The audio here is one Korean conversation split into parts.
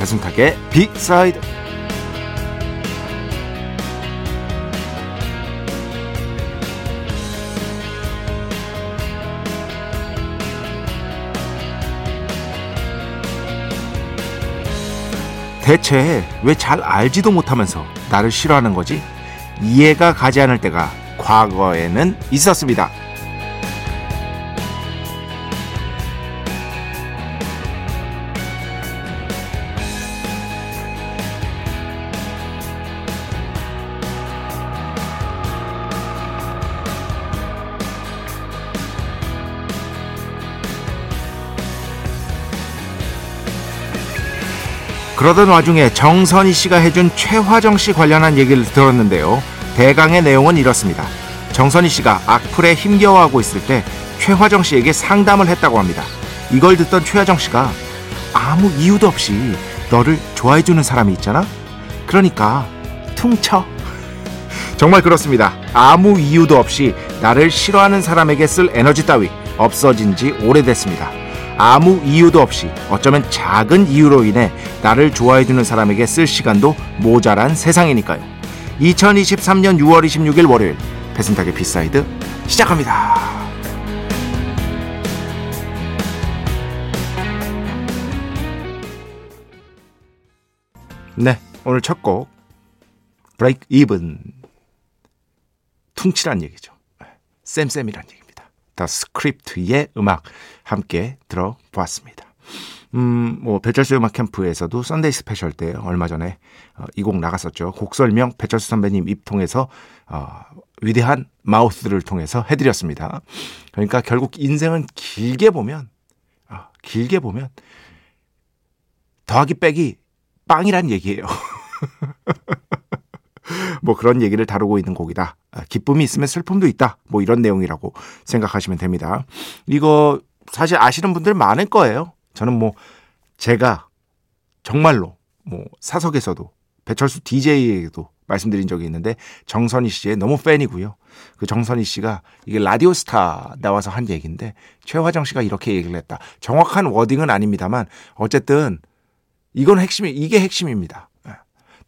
배승탁의 빅사이드 대체 왜 잘 알지도 못하면서 나를 싫어하는 거지? 이해가 가지 않을 때가 과거에는 있었습니다. 그러던 와중에 정선희 씨가 해준 최화정 씨 관련한 얘기를 들었는데요. 대강의 내용은 이렇습니다. 정선희 씨가 악플에 힘겨워하고 있을 때 최화정 씨에게 상담을 했다고 합니다. 이걸 듣던 최화정 씨가 아무 이유도 없이 너를 좋아해주는 사람이 있잖아? 그러니까 퉁쳐. 정말 그렇습니다. 아무 이유도 없이 나를 싫어하는 사람에게 쓸 에너지 따위 없어진 지 오래됐습니다. 아무 이유도 없이 어쩌면 작은 이유로 인해 나를 좋아해주는 사람에게 쓸 시간도 모자란 세상이니까요. 2023년 6월 26일 월요일 배순탁의 B side 시작합니다. 네, 오늘 첫 곡 Breakeven 퉁치란 얘기죠. 쌤쌤이란 얘기입니다. The Script의 음악 함께 들어보았습니다. 음, 뭐 배철수 음악 캠프에서도 Sunday special 때 얼마 전에 어, 이곡 나갔었죠. 곡 설명 배철수 선배님 입 통해서 어, 위대한 mouth를 통해서 해드렸습니다. 그러니까 결국 인생은 길게 보면 어, 길게 보면 더하기 빼기 빵이란 얘기예요. 뭐 그런 얘기를 다루고 있는 곡이다. 아, 기쁨이 있으면 슬픔도 있다. 뭐 이런 내용이라고 생각하시면 됩니다. 이거 사실 아시는 분들 많을 거예요. 저는 뭐 제가 정말로 뭐 사석에서도 배철수 DJ에게도 말씀드린 적이 있는데 정선희 씨의 너무 팬이고요. 그 정선희 씨가 이게 라디오 스타 나와서 한 얘기인데 최화정 씨가 이렇게 얘기를 했다. 정확한 워딩은 아닙니다만 어쨌든 이건 핵심이 이게 핵심입니다.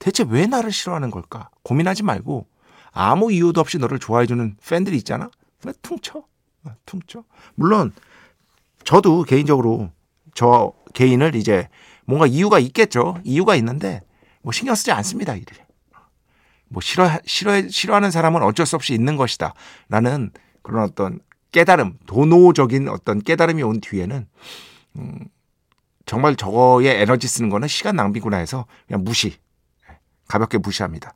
예. 대체 왜 나를 싫어하는 걸까? 고민하지 말고 아무 이유도 없이 너를 좋아해주는 팬들이 있잖아. 왜 퉁쳐? 예, 퉁쳐. 물론 저도 개인적으로 저 개인을 이제 뭔가 이유가 있겠죠. 이유가 있는데 뭐 신경 쓰지 않습니다. 이를. 뭐 싫어 싫어 싫어하는 사람은 어쩔 수 없이 있는 것이다. 라는 그런 어떤 깨달음, 도노적인 어떤 깨달음이 온 뒤에는 음, 정말 저거에 에너지 쓰는 거는 시간 낭비구나 해서 그냥 무시. 가볍게 무시합니다.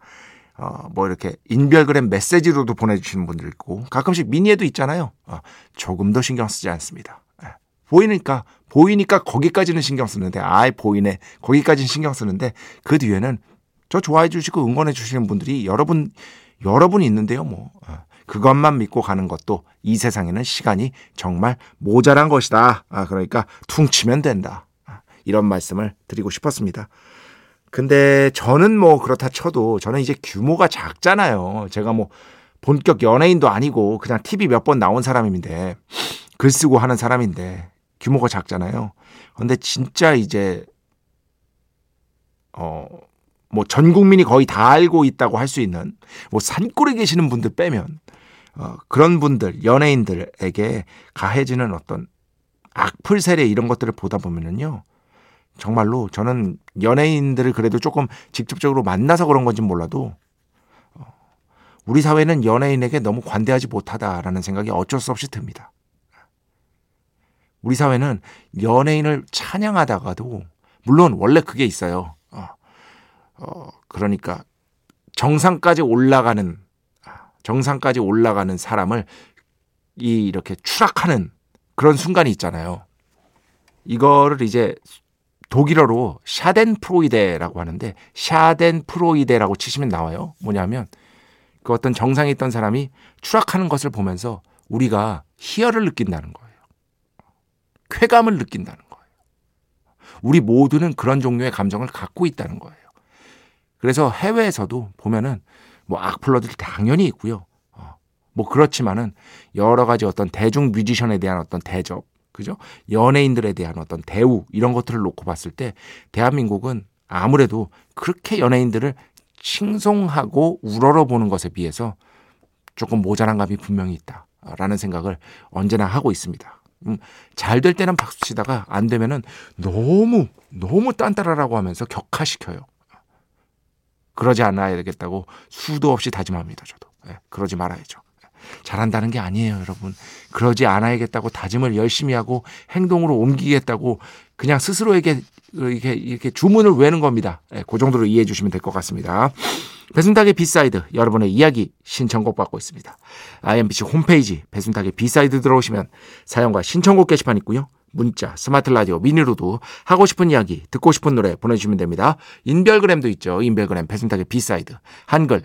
어, 뭐 이렇게 인별그램 메시지로도 보내주시는 분들 있고 가끔씩 미니에도 있잖아요. 어, 조금 더 신경 쓰지 않습니다. 예. 보이니까 보이니까 거기까지는 신경 쓰는데 아예 보이네 거기까지는 신경 쓰는데 그 뒤에는 저 좋아해 주시고 응원해 주시는 분들이 여러분 여러분이 있는데요. 뭐 어, 그것만 믿고 가는 것도 이 세상에는 시간이 정말 모자란 것이다. 아, 그러니까 퉁치면 된다. 아, 이런 말씀을 드리고 싶었습니다. 근데 저는 뭐 그렇다 쳐도 저는 이제 규모가 작잖아요. 제가 뭐 본격 연예인도 아니고 그냥 TV 몇 번 나온 사람인데 글 쓰고 하는 사람인데 규모가 작잖아요. 근데 진짜 이제 어 뭐 전 국민이 거의 다 알고 있다고 할 수 있는 뭐 산골에 계시는 분들 빼면 어 그런 분들 연예인들에게 가해지는 어떤 악플 세례 이런 것들을 보다 보면은요. 정말로 저는 연예인들을 그래도 조금 직접적으로 만나서 그런 건지 몰라도 어, 우리 사회는 연예인에게 너무 관대하지 못하다라는 생각이 어쩔 수 없이 듭니다. 우리 사회는 연예인을 찬양하다가도 물론 원래 그게 있어요. 어, 어, 그러니까 정상까지 올라가는 정상까지 올라가는 사람을 이 이렇게 추락하는 그런 순간이 있잖아요. 이거를 이제 독일어로 샤덴프로이데라고 하는데 샤덴프로이데라고 치시면 나와요. 뭐냐면 그 어떤 정상에 있던 사람이 추락하는 것을 보면서 우리가 희열을 느낀다는 거예요. 쾌감을 느낀다는 거예요. 우리 모두는 그런 종류의 감정을 갖고 있다는 거예요. 그래서 해외에서도 보면은 뭐 악플러들이 당연히 있고요. 어, 뭐 그렇지만은 여러 가지 어떤 대중 뮤지션에 대한 어떤 대접, 그죠? 연예인들에 대한 어떤 대우 이런 것들을 놓고 봤을 때 대한민국은 아무래도 그렇게 연예인들을 칭송하고 우러러보는 것에 비해서 조금 모자란 감이 분명히 있다라는 생각을 언제나 하고 있습니다. 음, 잘 될 때는 박수 치다가 안 되면은 너무 너무 딴따라라고 하면서 격하시켜요. 그러지 않아야 되겠다고 수도 없이 다짐합니다. 저도 네, 그러지 말아야죠. 잘한다는 게 아니에요, 여러분. 그러지 않아야겠다고 다짐을 열심히 하고 행동으로 옮기겠다고 그냥 스스로에게 이렇게, 이렇게 주문을 외는 겁니다. 네, 그 정도로 이해해 주시면 될 것 같습니다. 배순탁의 B side 여러분의 이야기 신청곡 받고 있습니다. IMBC 홈페이지 배순탁의 B side 들어오시면 사연과 신청곡 게시판 있고요. 문자, 스마트 라디오, 미니로도 하고 싶은 이야기, 듣고 싶은 노래 보내주시면 됩니다. 인별그램도 있죠. 인별그램 배순탁의 B side. 한글,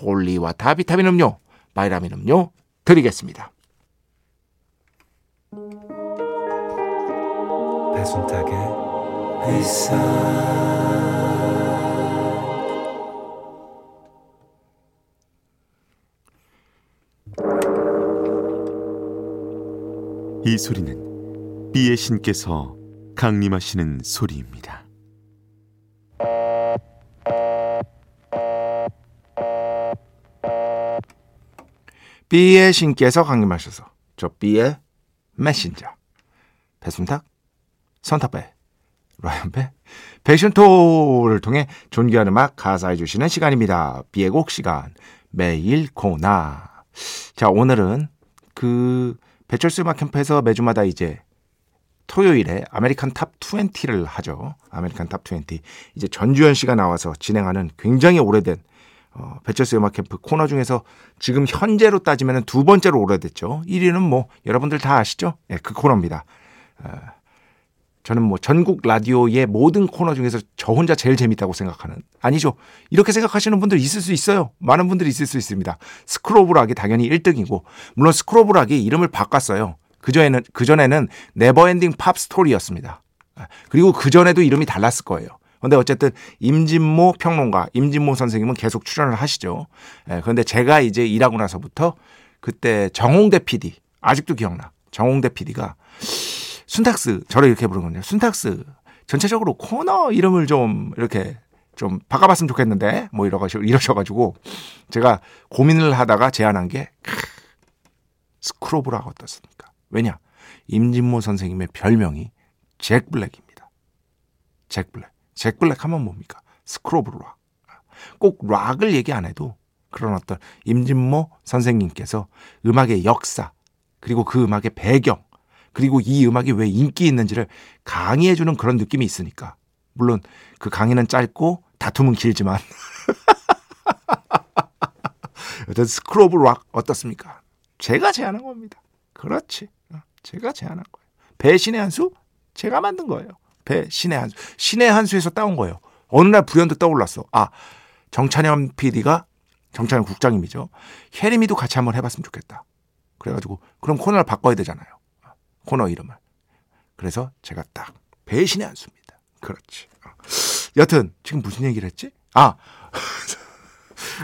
holy water 비타민 음료, 바이라민 음료 드리겠습니다. 배순탁의 회사 이 소리는 B의 신께서 강림하시는 소리입니다. B의 신께서 강림하셔서 저 B의 메신저 배순탁 선탑배 라이언배 패션토를 통해 존귀한 음악 가사해 주시는 시간입니다. B의 곡 시간 매일 코나 자 오늘은 그 배철수 음악 캠프에서 매주마다 이제 토요일에 American Top 20를 하죠. American Top 20. 이제 전주현 씨가 나와서 진행하는 굉장히 오래된 어, 배철수 음악 캠프 코너 중에서 지금 현재로 따지면 두 번째로 오래됐죠. 1위는 뭐 여러분들 다 아시죠? 예, 그 코너입니다. 어, 저는 뭐 전국 라디오의 모든 코너 중에서 저 혼자 제일 재밌다고 생각하는 아니죠. 이렇게 생각하시는 분들 있을 수 있어요. 많은 분들이 있을 수 있습니다. School of Rock이 당연히 1등이고 물론 School of Rock이 이름을 바꿨어요. 그전에는 그전에는 Never Ending Pop Story였습니다. 그리고 그전에도 이름이 달랐을 거예요. 근데 어쨌든 임진모 평론가, 임진모 선생님은 계속 출연을 하시죠. 예, 그런데 제가 이제 일하고 나서부터 그때 정홍대 PD 아직도 기억나. 정홍대 PD가 순탁스 저를 이렇게 부르거든요. 순탁스 전체적으로 코너 이름을 좀 이렇게 좀 바꿔봤으면 좋겠는데 뭐 이러가지고 이러셔가지고 제가 고민을 하다가 제안한 게 School of Rock이 어떻습니까? 왜냐 임진모 선생님의 별명이 잭 블랙입니다. 잭 블랙. 잭 블랙 하면 뭡니까? School of Rock. 꼭 락을 얘기 안 해도 그런 어떤 임진모 선생님께서 음악의 역사 그리고 그 음악의 배경 그리고 이 음악이 왜 인기 있는지를 강의해주는 그런 느낌이 있으니까. 물론 그 강의는 짧고 다툼은 길지만. 여튼 스크로브 락 어떻습니까? 제가 제안한 겁니다. 그렇지. 어, 제가 제안한 거예요. 배신의 한 수? 제가 만든 거예요. 배 신의 한수. 신의 한수에서 따온 거예요. 어느 날 불현듯 떠올랐어. 아, 정찬현 PD가 정찬현 국장님이죠. 혜림이도 같이 한번 해봤으면 좋겠다. 그래가지고 그럼 코너를 바꿔야 되잖아요. 코너 이름을. 그래서 제가 딱 배신의 한수입니다. 그렇지. 어. 여튼 지금 무슨 얘기를 했지? 아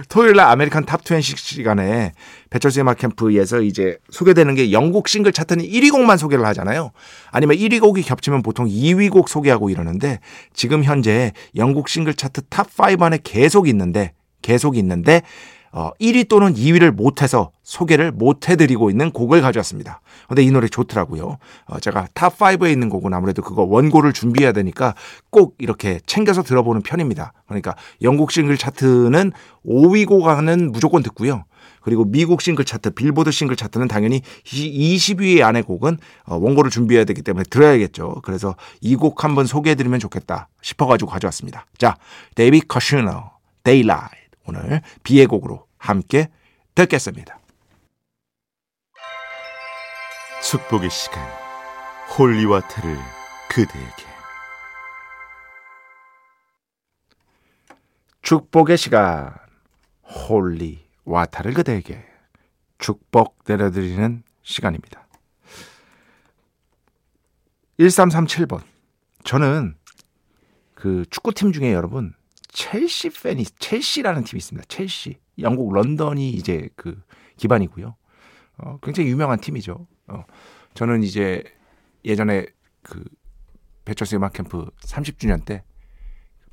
토요일 날 American Top20 시간에 배철수의 음악 캠프에서 이제 소개되는 게 영국 싱글 차트는 1위 곡만 소개를 하잖아요. 아니면 1위 곡이 겹치면 보통 2위 곡 소개하고 이러는데 지금 현재 영국 싱글 차트 Top5 안에 계속 있는데 계속 있는데 어, 1위 또는 2위를 못해서 소개를 못해드리고 있는 곡을 가져왔습니다. 근데 이 노래 좋더라고요. 어, 제가 Top5에 있는 곡은 아무래도 그거 원고를 준비해야 되니까 꼭 이렇게 챙겨서 들어보는 편입니다. 그러니까 영국 싱글 차트는 5위 곡은 무조건 듣고요. 그리고 미국 싱글 차트, 빌보드 싱글 차트는 당연히 20위 안에 곡은 어, 원고를 준비해야 되기 때문에 들어야겠죠. 그래서 이 곡 한번 소개해드리면 좋겠다 싶어가지고 가져왔습니다. 자, 데이비드 커슈너, Daylight. 오늘 비의 곡으로 함께 듣겠습니다. 축복의 시간 Holy Water를 그대에게 축복의 시간 Holy Water를 그대에게 축복 내려드리는 시간입니다. 1337번 저는 그 축구팀 중에 여러분 첼시 팬이 첼시라는 팀이 있습니다. 첼시 영국 런던이 이제 그 기반이고요. 어, 굉장히 유명한 팀이죠. 어, 저는 이제 예전에 그 배철수 음악 캠프 30주년 때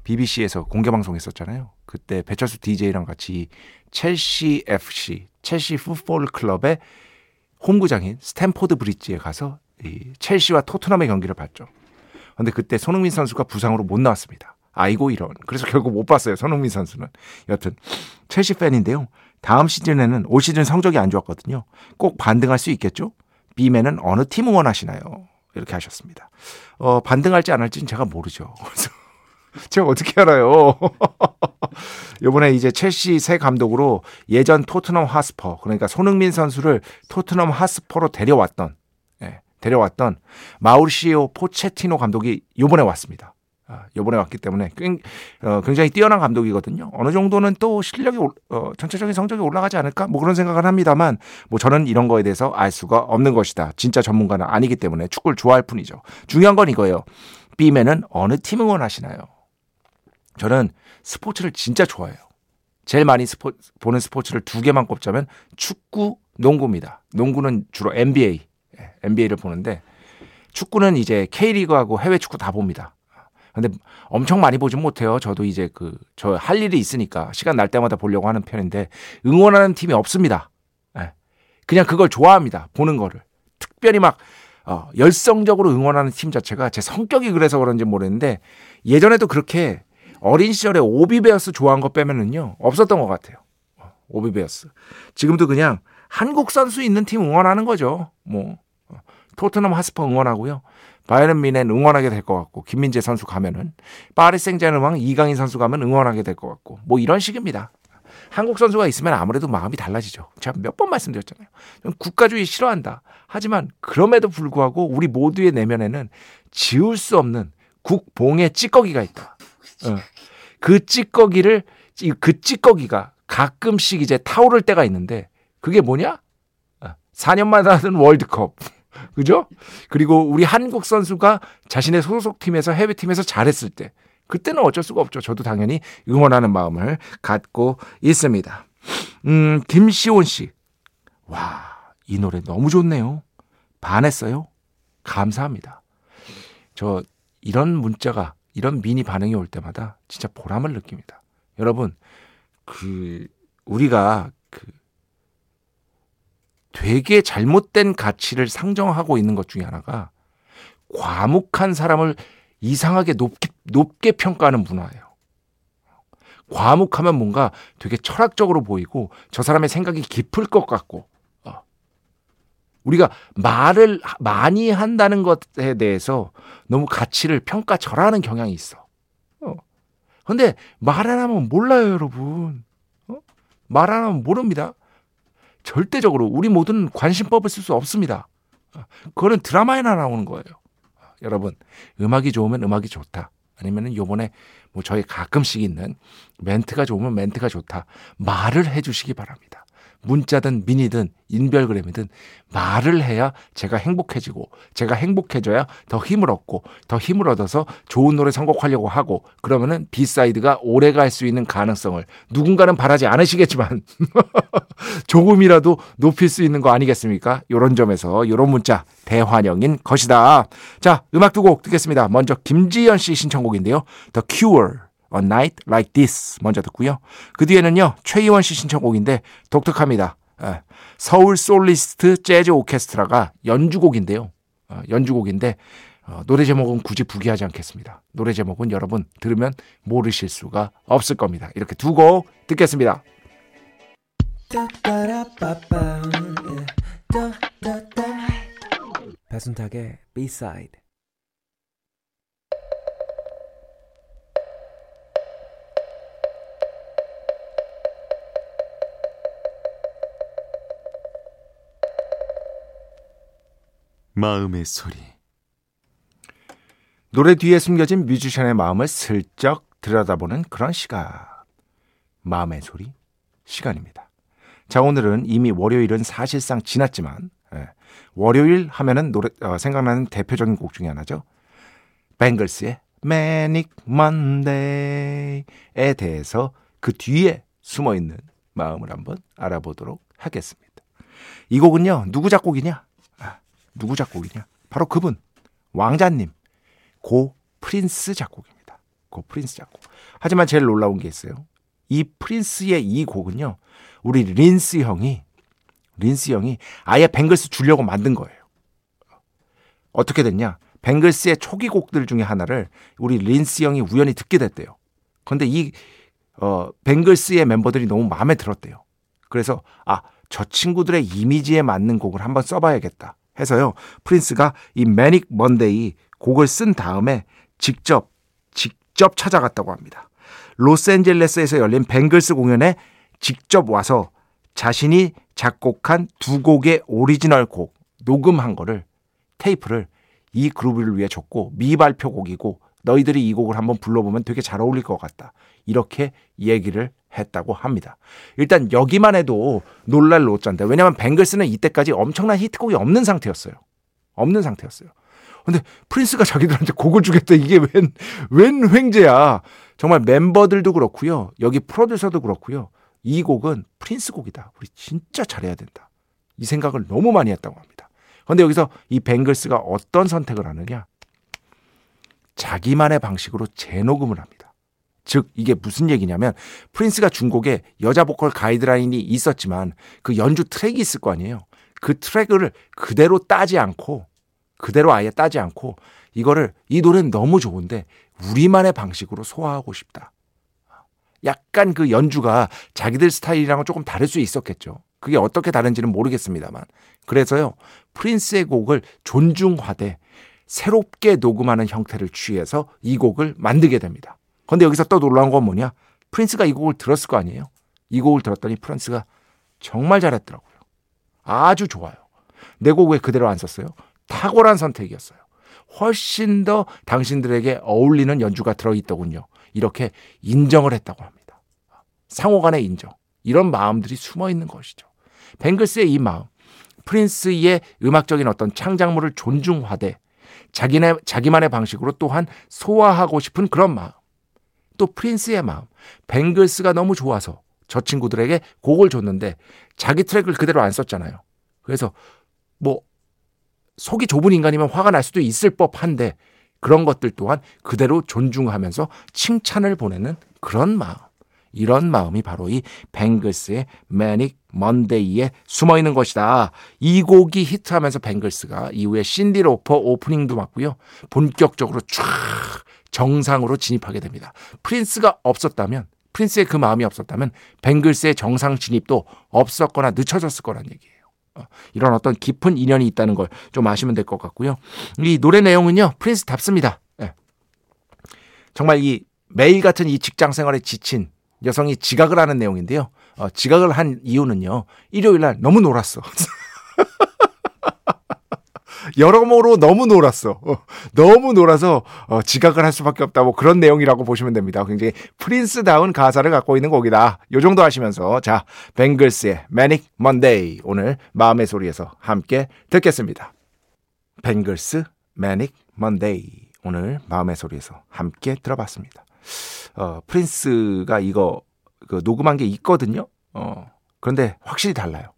BBC에서 공개 방송했었잖아요. 그때 배철수 DJ랑 같이 첼시 FC, 첼시 풋볼 클럽의 홈구장인 스탬포드 브릿지에 가서 이 첼시와 토트넘의 경기를 봤죠. 근데 그때 손흥민 선수가 부상으로 못 나왔습니다. 아이고 이런. 그래서 결국 못 봤어요. 손흥민 선수는. 여튼 첼시 팬인데요. 다음 시즌에는 올 시즌 성적이 안 좋았거든요. 꼭 반등할 수 있겠죠? B맨은 어느 팀 응원하시나요? 이렇게 하셨습니다. 어, 반등할지 안 할지는 제가 모르죠. 그래서 제가 어떻게 알아요? 요번에 이제 첼시 새 감독으로 예전 토트넘 하스퍼, 그러니까 손흥민 선수를 토트넘 하스퍼로 데려왔던, 예, 데려왔던 마우리시오 포체티노 감독이 요번에 왔습니다. 아, 요번에 왔기 때문에 어, 굉장히 뛰어난 감독이거든요. 어느 정도는 또 실력이 어, 전체적인 성적이 올라가지 않을까? 뭐 그런 생각을 합니다만 뭐 저는 이런 거에 대해서 알 수가 없는 것이다. 진짜 전문가는 아니기 때문에 축구를 좋아할 뿐이죠. 중요한 건 이거예요. B맨은 어느 팀 응원하시나요? 저는 스포츠를 진짜 좋아해요. 제일 많이 스포, 보는 스포츠를 두 개만 꼽자면 축구, 농구입니다. 농구는 주로 NBA, NBA를 예, 보는데 축구는 이제 K리그하고 해외 축구 다 봅니다. 근데 엄청 많이 보진 못해요. 저도 이제 그 저 할 일이 있으니까 시간 날 때마다 보려고 하는 편인데 응원하는 팀이 없습니다. 예. 그냥 그걸 좋아합니다. 보는 거를. 특별히 막 어, 열성적으로 응원하는 팀 자체가 제 성격이 그래서 그런지 모르겠는데 예전에도 그렇게 어린 시절에 오비베어스 좋아한 거 빼면은요 없었던 것 같아요. 오비베어스. 지금도 그냥 한국 선수 있는 팀 응원하는 거죠. 뭐 어, 토트넘 하스퍼 응원하고요. 바이런 미넨 응원하게 될 것 같고 김민재 선수 가면은 파리 생제르맹 이강인 선수 가면 응원하게 될 것 같고 뭐 이런 식입니다. 한국 선수가 있으면 아무래도 마음이 달라지죠. 제가 몇 번 말씀드렸잖아요. 국가주의 싫어한다. 하지만 그럼에도 불구하고 우리 모두의 내면에는 지울 수 없는 국봉의 찌꺼기가 있다. 어. 그 찌꺼기를 그 찌꺼기가 가끔씩 이제 타오를 때가 있는데 그게 뭐냐? 4년마다 어. 하는 월드컵. 그죠? 그리고 우리 한국 선수가 자신의 소속팀에서 해외팀에서 잘했을 때 그때는 어쩔 수가 없죠. 저도 당연히 응원하는 마음을 갖고 있습니다. 음, 김시온 씨. 와, 이 노래 너무 좋네요. 반했어요. 감사합니다. 저 이런 문자가 이런 미니 반응이 올 때마다 진짜 보람을 느낍니다. 여러분, 그 우리가 그 되게 잘못된 가치를 상정하고 있는 것 중에 하나가 과묵한 사람을 이상하게 높게, 높게 평가하는 문화예요. 과묵하면 뭔가 되게 철학적으로 보이고 저 사람의 생각이 깊을 것 같고 어. 우리가 말을 많이 한다는 것에 대해서 너무 가치를 평가절하는 경향이 있어. 어. 근데 말 안 하면 몰라요, 여러분. 어? 말안 하면 모릅니다. 절대적으로 우리 모두는 관심법을 쓸 수 없습니다. 그거는 드라마에나 나오는 거예요. 여러분, 음악이 좋으면 음악이 좋다. 아니면은 요번에 뭐 저희 가끔씩 있는 멘트가 좋으면 멘트가 좋다. 말을 해 주시기 바랍니다. 문자든 미니든 인별그램이든 말을 해야 제가 행복해지고 제가 행복해져야 더 힘을 얻고 더 힘을 얻어서 좋은 노래 선곡하려고 하고 그러면은 B side가 오래 갈 수 있는 가능성을 누군가는 바라지 않으시겠지만 조금이라도 높일 수 있는 거 아니겠습니까? 요런 점에서 요런 문자 대환영인 것이다. 자, 음악 두 곡 듣겠습니다. 먼저 김지연 씨 신청곡인데요. The Cure A Night Like This 먼저 듣고요. 그 뒤에는요. 최희원 씨 신청곡인데 독특합니다. 예, 서울 솔리스트 재즈 오케스트라가 연주곡인데요. 어, 연주곡인데 어, 노래 제목은 굳이 부기하지 않겠습니다. 노래 제목은 여러분 들으면 모르실 수가 없을 겁니다. 이렇게 두 곡 듣겠습니다. 배순탁의 B-side 마음의 소리 노래 뒤에 숨겨진 뮤지션의 마음을 슬쩍 들여다보는 그런 시간. 마음의 소리 시간입니다. 자, 오늘은 이미 월요일은 사실상 지났지만, 예, 월요일 하면은 노래, 어, 생각나는 대표적인 곡 중에 하나죠. 뱅글스의 Manic Monday에 대해서 그 뒤에 숨어 있는 마음을 한번 알아보도록 하겠습니다. 이 곡은요, 누구 작곡이냐? 아, 누구 작곡이냐? 바로 그분, 왕자님. 고 프린스 작곡입니다. 고 프린스 작곡. 하지만 제일 놀라운 게 있어요. 이 프린스의 이 곡은요. 우리 린스 형이 린스 형이 아예 뱅글스 주려고 만든 거예요. 어떻게 됐냐? 뱅글스의 초기 곡들 중에 하나를 우리 린스 형이 우연히 듣게 됐대요. 그런데 이 어, 뱅글스의 멤버들이 너무 마음에 들었대요. 그래서 아, 저 친구들의 이미지에 맞는 곡을 한번 써봐야겠다 해서요. 프린스가 이 Manic Monday 곡을 쓴 다음에 직접 직접 찾아갔다고 합니다. 로스앤젤레스에서 열린 뱅글스 공연에 직접 와서 자신이 작곡한 두 곡의 오리지널 곡 녹음한 거를 테이프를 이 그룹을 위해 줬고 미발표 곡이고 너희들이 이 곡을 한번 불러보면 되게 잘 어울릴 것 같다. 이렇게 얘기를 했다고 합니다. 일단 여기만 해도 놀랄 노자인데 왜냐하면 뱅글스는 이때까지 엄청난 히트곡이 없는 상태였어요. 없는 상태였어요. 근데 프린스가 자기들한테 곡을 주겠다. 이게 웬, 웬 횡재야. 정말 멤버들도 그렇고요. 여기 프로듀서도 그렇고요. 이 곡은 프린스 곡이다. 우리 진짜 잘해야 된다. 이 생각을 너무 많이 했다고 합니다. 그런데 여기서 이 뱅글스가 어떤 선택을 하느냐? 자기만의 방식으로 재녹음을 합니다. 즉 이게 무슨 얘기냐면 프린스가 준 곡에 여자 보컬 가이드라인이 있었지만 그 연주 트랙이 있을 거 아니에요. 그 트랙을 그대로 따지 않고 그대로 아예 따지 않고 이거를 이 노래는 너무 좋은데 우리만의 방식으로 소화하고 싶다. 약간 그 연주가 자기들 스타일이랑은 조금 다를 수 있었겠죠. 그게 어떻게 다른지는 모르겠습니다만. 그래서요, 프린스의 곡을 존중하되 새롭게 녹음하는 형태를 취해서 이 곡을 만들게 됩니다. 그런데 여기서 또 놀라운 건 뭐냐? 프린스가 이 곡을 들었을 거 아니에요? 이 곡을 들었더니 프린스가 정말 잘했더라고요. 아주 좋아요. 내 곡 왜 그대로 안 썼어요? 탁월한 선택이었어요. 훨씬 더 당신들에게 어울리는 연주가 들어있더군요. 이렇게 인정을 했다고 합니다. 상호 간의 인정. 이런 마음들이 숨어 있는 것이죠. 뱅글스의 이 마음, 프린스의 음악적인 어떤 창작물을 존중하되 자기네, 자기만의 방식으로 또한 소화하고 싶은 그런 마음. 또 프린스의 마음, 뱅글스가 너무 좋아서 저 친구들에게 곡을 줬는데 자기 트랙을 그대로 안 썼잖아요. 그래서 뭐 속이 좁은 인간이면 화가 날 수도 있을 법한데 그런 것들 또한 그대로 존중하면서 칭찬을 보내는 그런 마음. 이런 마음이 바로 이 뱅글스의 매닉 먼데이에 숨어 있는 것이다. 이 곡이 히트하면서 뱅글스가 이후에 신디 로퍼 오프닝도 맡고요. 본격적으로 쫙 정상으로 진입하게 됩니다. 프린스가 없었다면 프린스의 그 마음이 없었다면 뱅글스의 정상 진입도 없었거나 늦춰졌을 거란 얘기예요. 어, 이런 어떤 깊은 인연이 있다는 걸 좀 아시면 될 것 같고요. 이 노래 내용은요, 프린스답습니다. 네. 정말 이 매일 같은 이 직장 생활에 지친 여성이 지각을 하는 내용인데요. 어, 지각을 한 이유는요, 일요일 날 너무 놀았어. 여러모로 너무 놀았어. 어, 너무 놀아서 어, 지각을 할 수밖에 없다. 뭐 그런 내용이라고 보시면 됩니다. 굉장히 프린스다운 가사를 갖고 있는 곡이다. 요 정도 하시면서 자 뱅글스의 Manic Monday 오늘 마음의 소리에서 함께 듣겠습니다. 뱅글스 Manic Monday 오늘 마음의 소리에서 함께 들어봤습니다. 어, 프린스가 이거 그 녹음한 게 있거든요. 어, 그런데 확실히 달라요.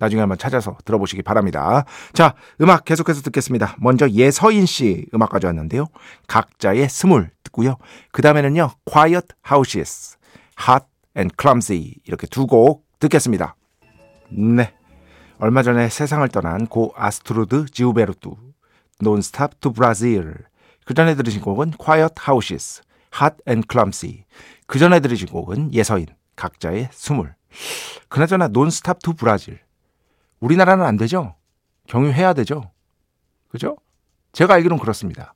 나중에 한번 찾아서 들어보시기 바랍니다. 자, 음악 계속해서 듣겠습니다. 먼저 예서인 씨 음악 가져왔는데요. 각자의 스물 듣고요. 그 다음에는요, Quiet Houses, Hot and Clumsy 이렇게 두 곡 듣겠습니다. 네. 얼마 전에 세상을 떠난 고 아스트루드 지우베르투, Non-Stop to Brazil. 그 전에 들으신 곡은 Quiet Houses, Hot and Clumsy. 그 전에 들으신 곡은 예서인, 각자의 스물. 그나저나 Non-Stop to Brazil. 우리나라는 안 되죠? 경유해야 되죠? 그죠? 제가 알기로는 그렇습니다.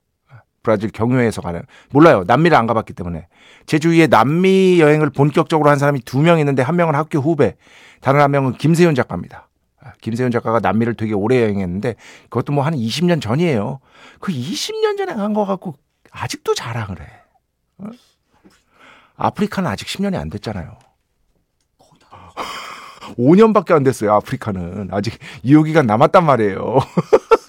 브라질 경유해서 가는 몰라요. 남미를 안 가봤기 때문에 제 주위에 남미 여행을 본격적으로 한 사람이 두 명 있는데 한 명은 학교 후배, 다른 한 명은 김세윤 작가입니다. 아, 김세윤 작가가 남미를 되게 오래 여행했는데 그것도 뭐 한 20년 전이에요. 그 20년 전에 간 거 갖고 아직도 자랑을 해. 어? 아프리카는 아직 10년이 안 됐잖아요. 5년밖에 안 됐어요. 아프리카는 아직 유효기간 남았단 말이에요.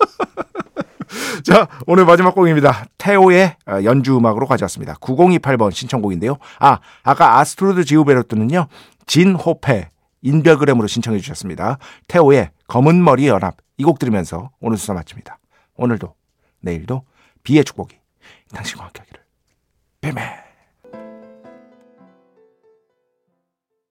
자, 오늘 마지막 곡입니다. 테오의 어, 연주 음악으로 가져왔습니다. 9028번 신청곡인데요. 아, 아까 아스트로드 지우베르트는요. 진 호페 인별그램으로 신청해 주셨습니다. 테오의 검은 머리 연합 이 곡 들으면서 오늘 수사 마칩니다. 오늘도 내일도 비의 축복이 당신과 함께하기를. 뱀매